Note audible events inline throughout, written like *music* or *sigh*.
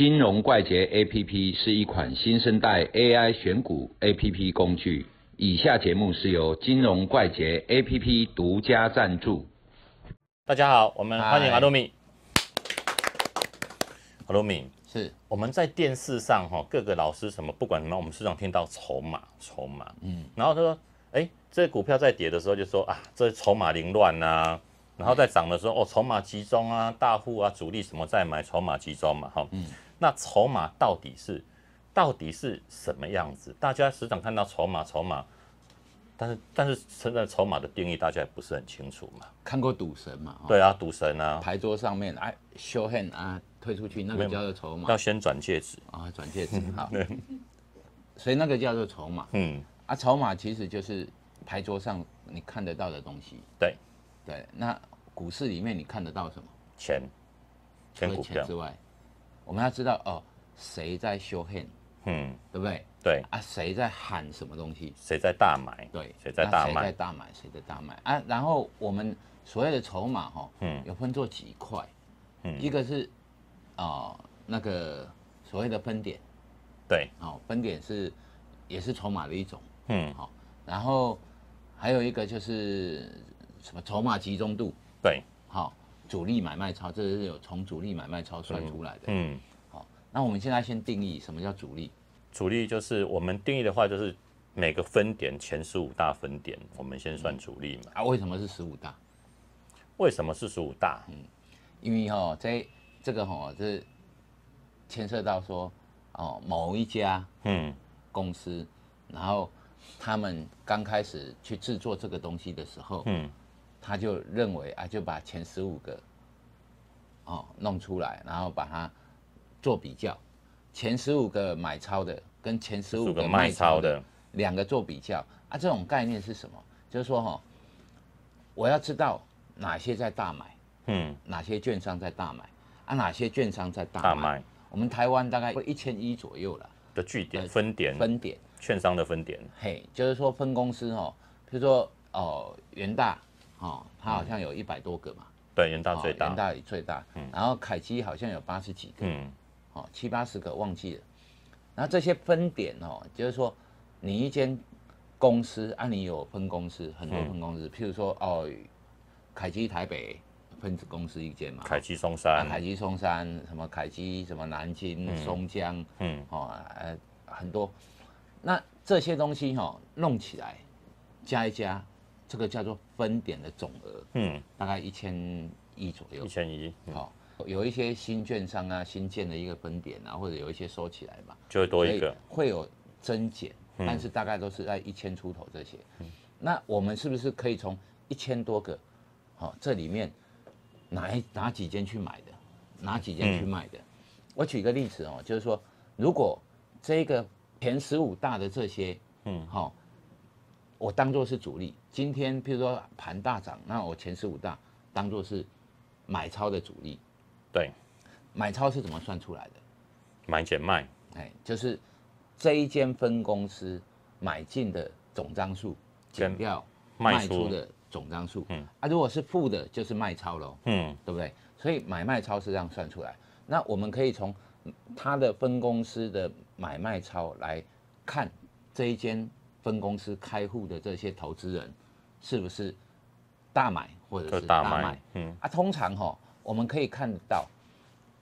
金融怪杰 APP 是一款新生代 AI 选股 APP 工具。以下节目是由金融怪杰 APP 独家赞助。大家好，我们欢迎嗨阿鲁米。阿鲁米，是，我们在电视上哈，各个老师什么不管什么，我们时常听到筹码，筹码，嗯，然后他说，哎，这股票在跌的时候就说啊，这筹码凌乱呐、然后在涨的时候，哦，筹码集中啊，大户啊，主力什么在买，筹码集中嘛，哈，嗯，那筹码到底是到底是什么样子？大家时常看到筹码，筹码，但是但是现在筹码的定义大家也不是很清楚嘛，看过赌神嘛？哦，对啊，赌神啊，牌桌上面哎，show hand 啊，推出去那个叫做筹码要先转戒指，啊，转戒指好，*laughs* 所以那个叫做筹码嗯，啊，筹码其实就是牌桌上你看得到的东西。对，对，那股市里面你看得到什么？钱，钱股票钱之，外，我们要知道哦，谁在 show hand，嗯，对不对？对，啊，谁在喊什么东西？谁在大买？对，谁在那谁在大卖？大买，谁在大买？啊？然后我们所谓的筹码哈、哦，嗯。有分作几块，嗯。一个是哦、那个所谓的分点。对，哦，分点是也是筹码的一种，嗯，好、然后还有一个就是什么筹码集中度，对，好、主力买卖超，这是有从主力买卖超算出来的。嗯，好、那我们现在先定义什么叫主力，主力就是我们定义的话，就是每个分点前十五大分点，我们先算主力嘛。啊？为什么是十五大？为什么是十五大？嗯因为哈、这这个哈、这牵涉到说哦某一家嗯公司，然后他们刚开始去制作这个东西的时候，嗯他就认为啊，就把前十五个哦弄出来，然后把它做比较，前十五个买超的跟前十五15个个卖卖超超的的两个做比较啊，这种概念是什么？就是说哈、我要知道哪些在大买，嗯，哪些券商在大买啊，哪些券商在大卖。大卖我们台湾大概一千一左右了，的据点呃分点，分点。券商的分点，嘿，就是说分公司哦，比如说哦元大哦，它好像有一百多个嘛，对，元大哦最大。元。大也最大，然后凯基好像有八十几个，嗯。哦七八十个忘记了。然后这些分点哦，就是说你一间公司啊，你有分公司很多嗯。分公司，譬如说哦凯基台北分子公司一间嘛，凯基松啊山，凯基松山什么凯基什么南京、松江，嗯。哦，呃，很多。那这些东西哈、弄起来加一加，这个叫做分点的总额，嗯，大概一千亿左右一。千一，嗯好、有一些新券商啊，新建的一个分点啊，或者有一些收起来嘛，就会多一个。会有增减，嗯但是大概都是在一千出头这些。那我们是不是可以从一千多个，好、这里面哪一哪几间去买的，哪几间去卖的？我举个例子哦，就是说，如果这个前十五大的这些，嗯好、我当做是主力。今天譬如说盘大涨，那我前十五大当做是买超的主力。对，买超是怎么算出来的？买减卖，哎，就是这一间分公司买进的总张数减掉卖出的总张数，嗯啊，如果是负的，就是卖超喽，嗯对不对？所以买卖超是这样算出来。那我们可以从它的分公司的买卖超来看这一间分公司开户的这些投资人是不是大买或者是大卖，嗯。啊？通常哈、我们可以看得到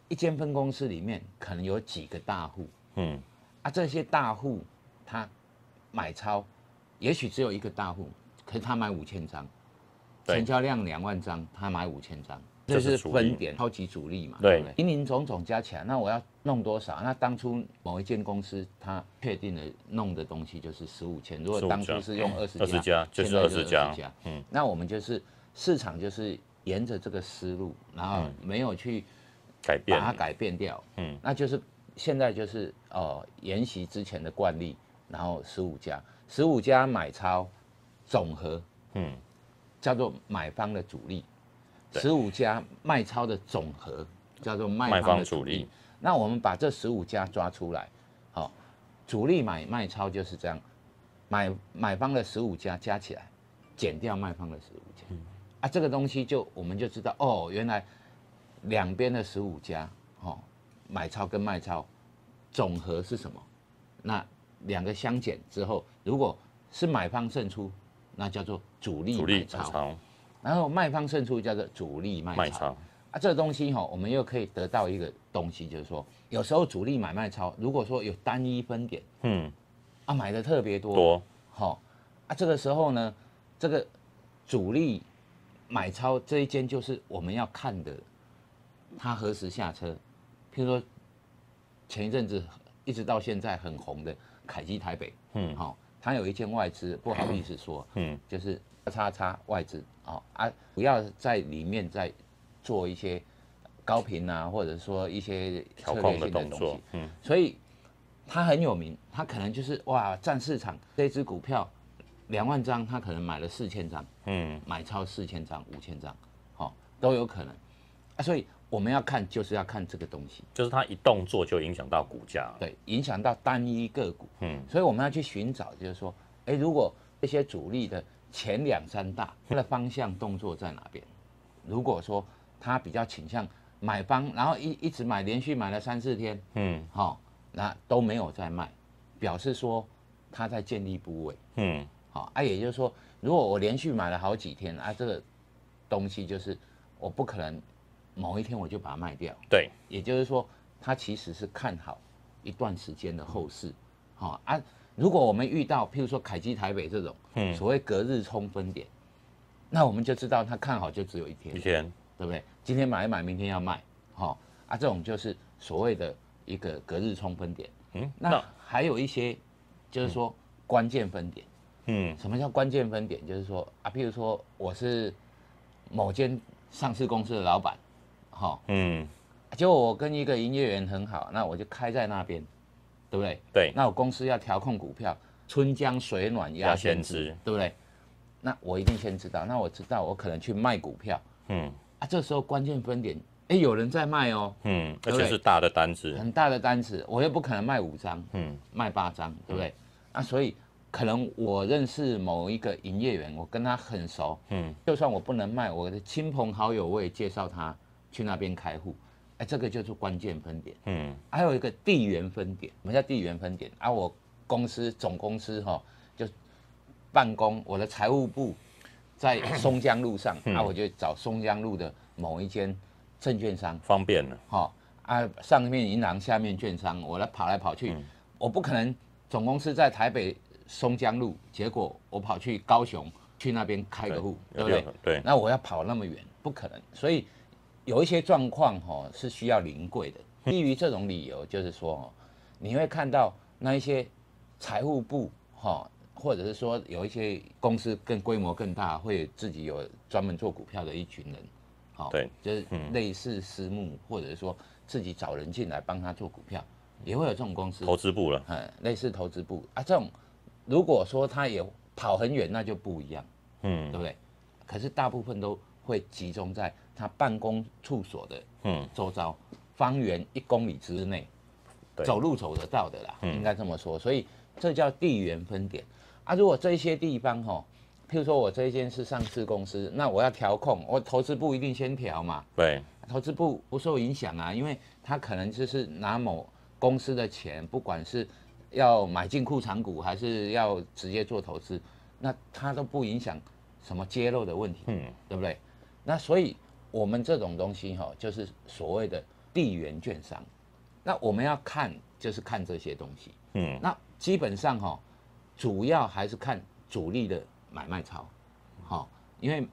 一间分公司里面可能有几个大户，嗯。啊，这些大户他买超，也许只有一个大户，可是他买五千张，成交量两万张，他买五千张，这是分点。超级主力嘛？对。不林林总总加起来，那我要弄多少？那当初某一间公司他确定的弄的东西就是十五千，如果15当初是用二十20家就是现在20家嗯。那我们就是市场就是沿着这个思路，然后没有去改变把它改变掉，嗯。嗯，那就是现在就是呃沿袭之前的惯例，然后十五家，十五家买超总和嗯。叫做买方的主力，对十五家卖超的总和叫做卖卖方方主力。的主力。那我们把这十五家抓出来，好、主力买卖超就是这样，买买方的十五家加起来，减掉卖方的十五家，啊，这个东西就我们就知道哦，原来两边的十五家，哦，买超跟卖超总和是什么？那两个相减之后，如果是买方胜出，那叫做主力买超然后卖方胜出叫做主力卖超。卖超，啊，这个东西哈、我们又可以得到一个东西，就是说，有时候主力买卖超，如果说有单一分点嗯，啊，买的特别多，多好、啊，这个时候呢，这个主力买超这一间就是我们要看的，它何时下车。譬如说前一阵子一直到现在很红的凯基台北，嗯好、它有一间外资，不好意思说，嗯就是叉叉外资哦啊，不要在里面再做一些高频啊，或者说一些调控性的动作东西，，嗯。所以他很有名，他可能就是哇占市场这只股票两万张，他可能买了四千张，嗯。买超四千张、五千张，好、都有可能。啊，所以我们要看就是要看这个东西，就是它一动作就影响到股价，对，影响到单一个股，嗯。所以我们要去寻找，就是说，哎，如果这些主力的前两三大，*laughs* 它的方向动作在哪边？如果说它比较倾向买方，然后一一直买，连续买了三四天，嗯。好、那都没有在卖，表示说它在建立部位，嗯。好、啊，也就是说，如果我连续买了好几天啊，这个东西就是我不可能某一天我就把它卖掉，对，也就是说，它其实是看好一段时间的后市，好、啊。如果我们遇到譬如说凯基台北这种，嗯。所谓隔日冲分点，那我们就知道它看好就只有一天一，天，对不对？今天买一买，明天要卖，好、啊，这种就是所谓的一个隔日冲分点。嗯，那那还有一些就是说关键分点，嗯。什么叫关键分点？就是说啊，譬如说我是某间上市公司的老板，好、嗯。结果我跟一个营业员很好，那我就开在那边，对不对？对，那我公司要调控股票，春江水暖鸭鸭先先知。知，对不对？那我一定先知道，那我知道我可能去卖股票。嗯。啊，这时候关键分点，哎，有人在卖哦，嗯，而且是大的单子，很大的单子，我又不可能卖五张，嗯。卖八张，对不对？啊所以可能我认识某一个营业员，我跟他很熟，嗯。就算我不能卖，我的亲朋好友我也介绍他去那边开户，哎，这个就是关键分点。嗯还有一个地缘分点，什么叫地缘分点？啊，我公司总公司哈、就办公，我的财务部在松江路上，啊，我就找松江路的某一间证券商，方便了，哈、啊，上面银行，下面券商，我来跑来跑去，我不可能总公司在台北松江路，结果我跑去高雄去那边开个户，对不对？对，那我要跑那么远，不可能。所以有一些状况哈是需要临柜的。基于这种理由，就是说哦，你会看到那一些财务部哈，或者是说有一些公司更规模更大，会自己有专门做股票的一群人，好，对，就是类似私募，或者是说自己找人进来帮他做股票，也会有这种公司。投资部了，嗯，类似投资部啊，这种如果说他也跑很远，那就不一样。嗯对不对？可是大部分都会集中在他办公处所的嗯周遭，方圆一公里之内，走路走得到的啦，嗯应该这么说。所以这叫地缘分点啊。如果这些地方哈、譬如说我这一间是上市公司，那我要调控，我投资部一定先调嘛，对，投资部不受影响啊，因为他可能就是拿某公司的钱，不管是要买进库藏股，还是要直接做投资，那他都不影响什么揭露的问题，嗯对不对？那所以我们这种东西哈、就是所谓的地缘券商，那我们要看就是看这些东西，嗯。那基本上哈、主要还是看主力的买卖超，好、因为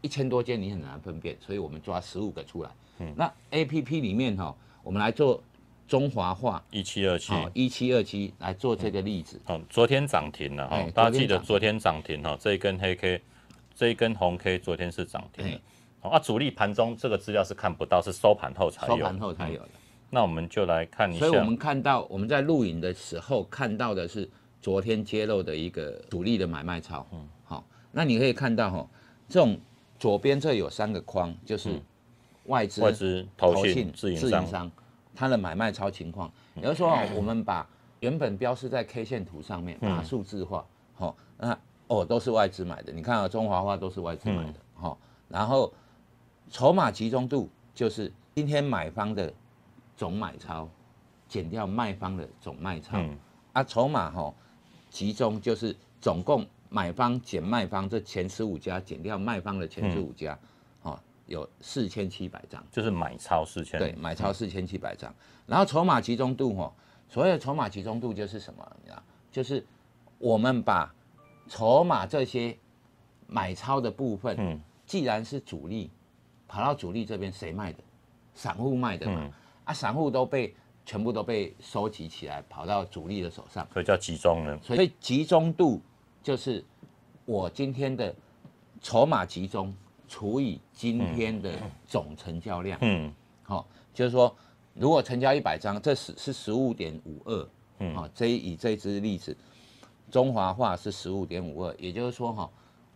一千多间你很难分辨，所以我们抓十五个出来。嗯，那 A P P 里面哈、我们来做中华化，一七二七，好一七二七来做这个例子。哦，昨天涨停了哈哎，大家记得昨昨天涨停哈，这一根黑 K，这一根红 K 昨天是涨停的哎。好啊，主力盘中这个资料是看不到，是收盘后才有。收盘后才有的，那我们就来看一下，所以我们看到我们在录影的时候看到的是昨天揭露的一个主力的买卖超。嗯，好，那你可以看到哈、这种左边这有三个框，就是外资、嗯外资、投信、自营商，商，它的买卖超情况。也就是说哦，我们把原本标示在 K 线图上面，把它数字化，好、那哦都是外资买的，你看啊，中华化都是外资买的，好、然后筹码集中度就是今天买方的总买超减掉卖方的总卖超，嗯。啊，筹码哈集中就是总共买方减卖方这前十五家减掉卖方的前十五家，哦，有四千七百张。就是买超四千，对，买超四千七百张，然后筹码集中度哈，所谓的筹码集中度就是什么？你知道，就是我们把筹码这些买超的部分，嗯。既然是主力跑到主力这边，谁卖的？散户卖的嘛，嗯。啊，散户都被全部都被收集起来，跑到主力的手上，所以叫集中了。所以集中度就是我今天的筹码集中除以今天的总成交量。嗯。好、就是说，如果成交一百张，这是是十五点五二，嗯。好，这以这支例子，中华化是十五点五二，也就是说哈，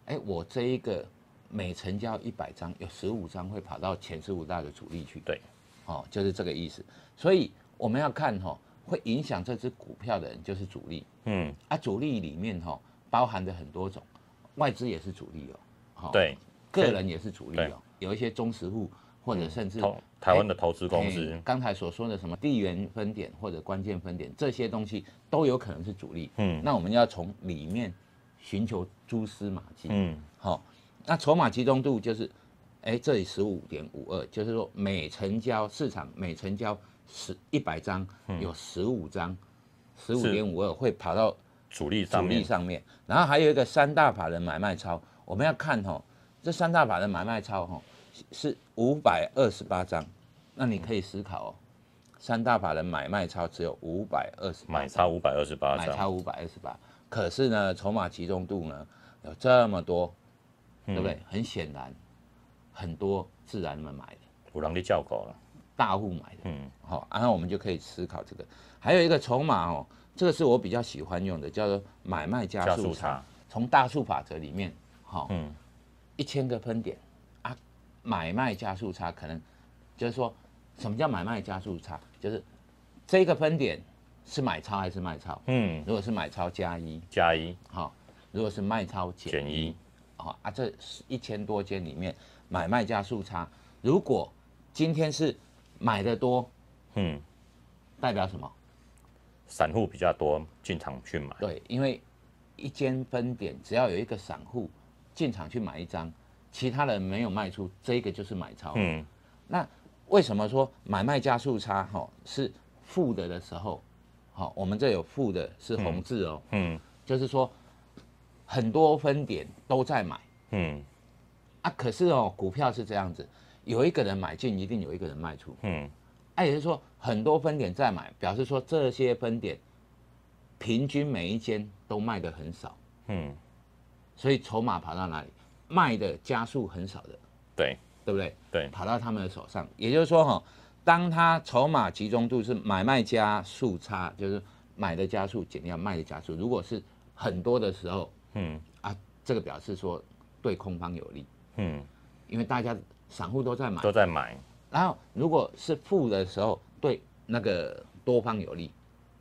哎，我这一个每成交一百张，有十五张会跑到前十五大的主力去，对，哦，就是这个意思。所以我们要看哈、会影响这只股票的人就是主力。嗯，啊，主力里面哈、包含的很多种，外资也是主力哦，好、对，个人也是主力哦，有一些中实户或者甚至台湾的投资公哎司，刚才所说的什么地缘分点或者关键分点这些东西都有可能是主力。嗯。那我们要从里面寻求蛛丝马迹。嗯。好、那筹码集中度就是，哎，这里十五点五二，就是说每成交市场每成交十一百张，有十五张，十五点五二会跑到主力上主力，上面，然后还有一个三大法人买卖超，我们要看哈、这三大法人买卖超哈、是五百二十八张，那你可以思考哦，三大法人买卖超只有五百二十买超五百二十八张，买超五百二十八，可是呢，筹码集中度呢有这么多，对不对？很显然，很多自然们买的，有人力叫狗了，大户买的，嗯。好、然后我们就可以思考这个。还有一个筹码哦，这个是我比较喜欢用的，叫做买卖加加速差从大数法则里面，好、嗯。一千个分点啊，买卖加速差可能就是说，什么叫买卖加速差？就是这个分点是买超还是卖超？嗯，如果是买超加一，加一好、如果是卖超减减一，好、啊，这一千多间里面买卖加速差，如果今天是买的多，嗯，代表什么？散户比较多进场去买，对，因为一间分点只要有一个散户进场去买一张，其他人没有卖出，这个就是买超。嗯。那为什么说买卖加速差哈、是负的的时候，好、我们这有负的是红字哦，嗯。就是说很多分点都在买。嗯。啊，可是哦股票是这样子，有一个人买进，一定有一个人卖出，嗯。啊，也就是说很多分点在买，表示说这些分点平均每一间都卖的很少，嗯，所以筹码跑到哪里，卖的加速很少的，对。对不对？对，跑到他们的手上。也就是说，哈，当他筹码集中度是买卖加速差，就是买的加速减掉卖的加速，如果是很多的时候嗯。啊，这个表示说对空方有利，嗯，因为大家散户都在买。都。在买，然后如果是负的时候，对那个多方有利，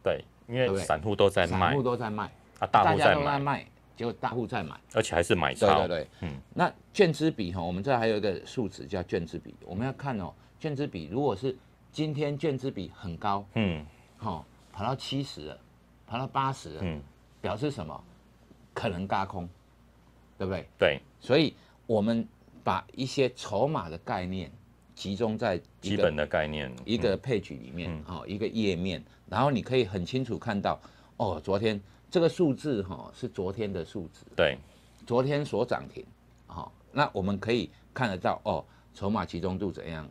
对，因为散户都在卖。散户，都在卖，啊，大户家都在在买，卖，结果大户在买。而且还是买超，对对，嗯。那券资比哈，我们这还有一个数值叫券资比，我们要看哦，券资比如果是今天券资比很高，嗯。哈、跑到七十了，跑到八十了，嗯，表示什么？可能嘎空，对不对？对，所以我们把一些筹码的概念集中在基本的概念，一个配局里面，哦，一个页面，然后你可以很清楚看到，哦，昨天这个数字哈、是昨天的数值，对，昨天所涨停，好、那我们可以看得到哦，筹码集中度怎样，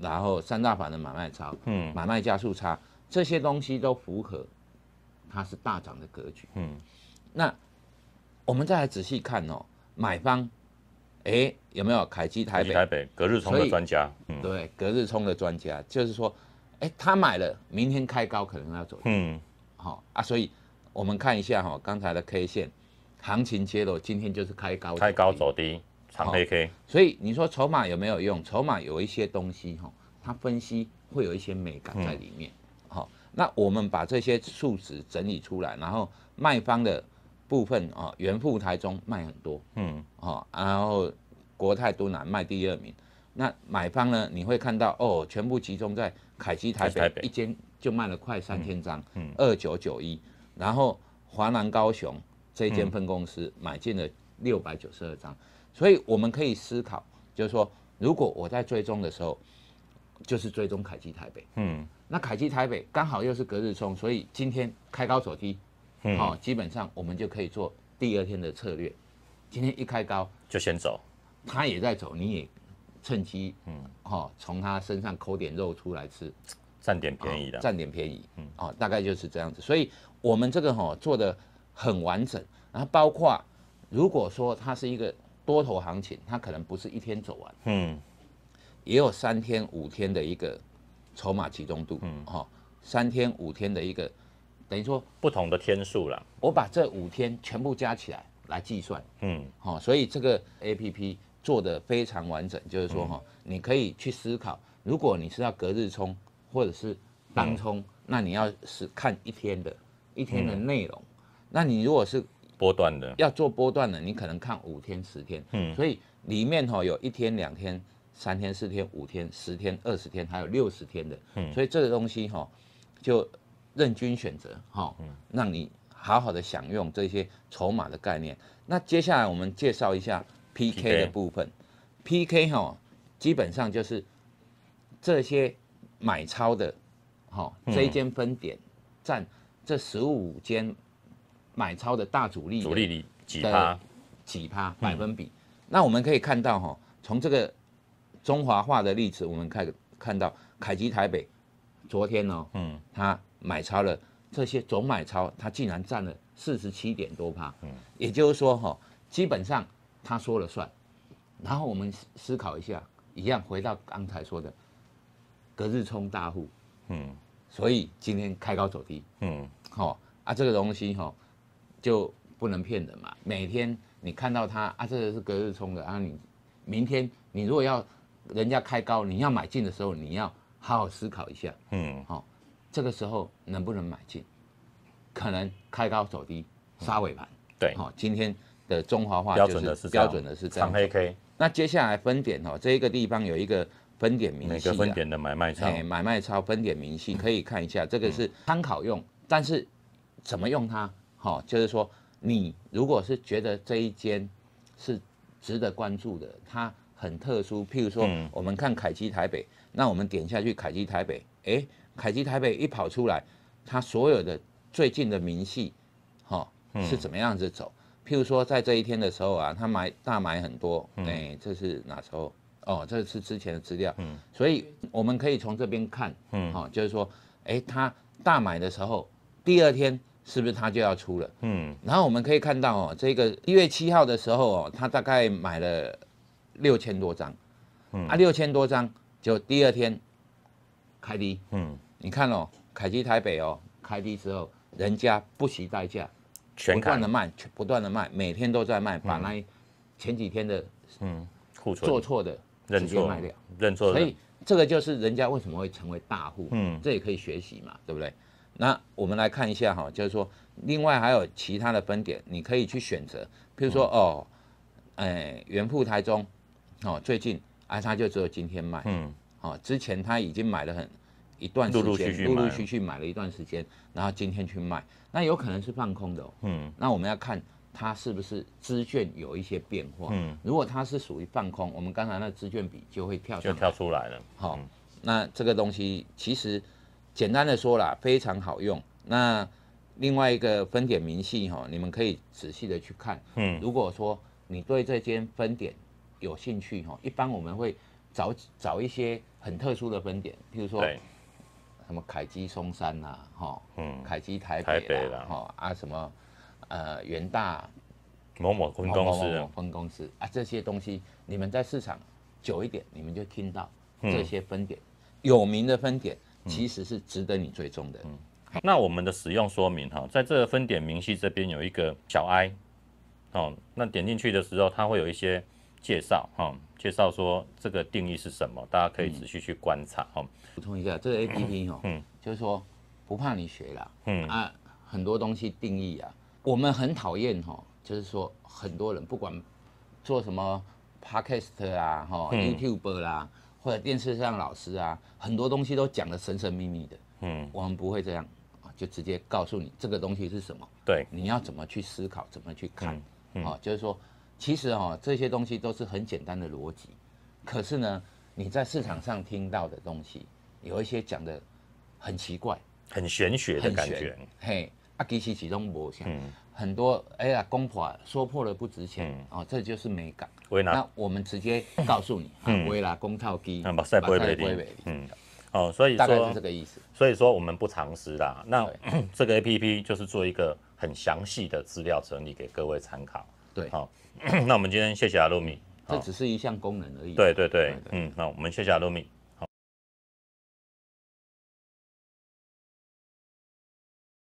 然后三大法的买卖超，嗯买卖加速差，这些东西都符合它是大涨的格局。嗯那我们再来仔细看哦，买方，哎，有没有凯基台北？台台北隔日冲的专家，嗯对，隔日冲的专家，就是说，哎，他买了，明天开高可能要走，嗯好、啊，所以我们看一下哈、刚才的 K 线，行情揭露，今天就是开高，开高，走低，长黑 K，所以你说筹码有没有用？筹码有一些东西哈、它分析会有一些美感在里面。好、那我们把这些数值整理出来，然后卖方的部分啊，原富台中卖很多。嗯。哦，然后国泰都南卖第二名，那买方呢，你会看到哦，全部集中在凯基台台北。北一间就卖了快三千张嗯，二九九一，然后华南高雄这间分公司买进了六百九十二张，所以我们可以思考，就是说，如果我在追踪的时候，就是追踪凯基台北，嗯。那凯基台北刚好又是隔日冲，所以今天开高走低，嗯，好、基本上我们就可以做第二天的策略。今天一开高，就先走，他也在走，你也趁机，嗯，哦，从他身上抠点肉出来吃，占点便宜的，占点便宜，嗯，哦，大概就是这样子。所以我们这个哈、做的很完整，然后包括如果说它是一个多头行情，它可能不是一天走完，嗯。也有三天五天的一个筹码集中度，嗯，哈、三天五天的一个，等于说不同的天数了，我把这五天全部加起来来计算，嗯。好、所以这个 A P P 做的非常完整，就是说哈、你可以去思考，如果你是要隔日冲或者是当冲，那你要是看一天的一天的内容，那你如果是波段的，要做波段的，你可能看五天、十天，嗯。所以里面哈、有一天、两天、三天、四天、五天、十天、二十天，还有六十天的，嗯。所以这个东西哈、就任君选择哈、让你好好的享用这些筹码的概念。那接下来我们介绍一下 PK PK 的部分，PK 哈、基本上就是这些买超的，哦、这一间分点占这十五间买超的大主力主力里几的趴，几趴百分比。那我们可以看到哈，从这个中华化的例子，我们看看到凯基台北昨天呢，嗯。他买超了这些总买超，它竟然占了四十七点多趴，嗯，也就是说哈，基本上他说了算。然后我们思思考一下，一样回到刚才说的隔日冲大户，嗯。所以今天开高走低，嗯。好、啊，这个东西哈、就不能骗人嘛。每天你看到它啊，这个是隔日冲的啊，你明天你如果要人家开高，你要买进的时候，你要好好思考一下，嗯。好这个时候能不能买进？可能开高走低，杀尾盘。对，好、今天的中华化标就准的是标准的是这样。长。黑 K，那接下来分点哈、这一个地方有一个分点明细、啊，每个分点的买卖超，哎，买卖超分点明细可以看一下，这个是参考用，但是怎么用它？好、就是说你如果是觉得这一间是值得关注的，它很特殊，譬如说嗯。我们看凯基台北，那我们点下去凯基台北，哎，凯基台北一跑出来，它所有的最近的明细，哈、是怎么样子走？譬如说在这一天的时候啊，他买大买很多，哎、这是哪时候？哦，这是之前的资料，嗯。所以我们可以从这边看，嗯好、就是说，哎，他大买的时候，第二天是不是他就要出了？嗯。然后我们可以看到哦，这个一月七号的时候哦，他大概买了六千多张，嗯。啊，六千多张，就第二天开低，嗯，你看哦，凯基台北哦，开低之后，人家不惜代价，不断的，卖，全不断的卖，每天都在卖，把那前几天的嗯，库存。做错的直接卖掉。认错，所以这个就是人家为什么会成为大户，嗯。这也可以学习嘛，对不对？那我们来看一下哈，就是说，另外还有其他的分点，你可以去选择，譬如说哦，哎，元富台中，哦，最近啊，他就只有今天卖，嗯。哦，之前他已经买了很一段时间，陆陆续续陆陆买续续买了一段时间，然后今天去卖，那有可能是放空的哦。嗯。那我们要看它是不是资券有一些变化，嗯，如果它是属于放空，我们刚才那资券比就会跳就跳出来了，好、那这个东西其实简单的说啦，非常好用。那另外一个分点明细哈、你们可以仔细的去看。嗯。如果说你对这间分点有兴趣哈、一般我们会找找一些很特殊的分点，譬如说，什么凯基松山呐、哈、嗯，凯基台台北啦，北啦。哈、啊什么呃元大某某分公司。分公司。啊，这些东西你们在市场久一点，你们就听到嗯。这些分点，有名的分点其实是值得你追踪的。嗯。那我们的使用说明哈，在这个分点明细这边有一个小 i，哦，那点进去的时候，它会有一些介绍哈，介绍说这个定义是什么，大家可以仔细去观察哈。补充一下，这个 *coughs* A P P 哦，嗯。就是说不怕你学啦，嗯。啊，很多东西定义啊，我们很讨厌哈，就是说很多人不管做什么 podcast 啊，哈、嗯。YouTube 啦，或者电视上老师啊，很多东西都讲的神神秘秘的。嗯，我们不会这样啊，就直接告诉你这个东西是什么，对，你要怎么去思考，怎么去看，嗯啊，就是说，其实哦，这些东西都是很简单的逻辑，可是呢，你在市场上听到的东西，有一些讲的很奇怪，很玄学的感觉，，嘿，啊，其实其中无像，嗯很多哎呀，公法说破了不值钱，嗯哦，这就是美感。维纳那我们直接告诉你，啊，嗯维拉公套机，那把赛不会把美丽不会美丽，嗯，哦，所以大概说是这个意思。所以说我们不常识啦。那 *clears throat* 这个 A P P 就是做一个很详细的资料整理给各位参考。对，好，*clears throat* 那我们今天谢谢阿露米。好这只是一项功能而已。对对对对，对嗯，那我们谢谢阿露米。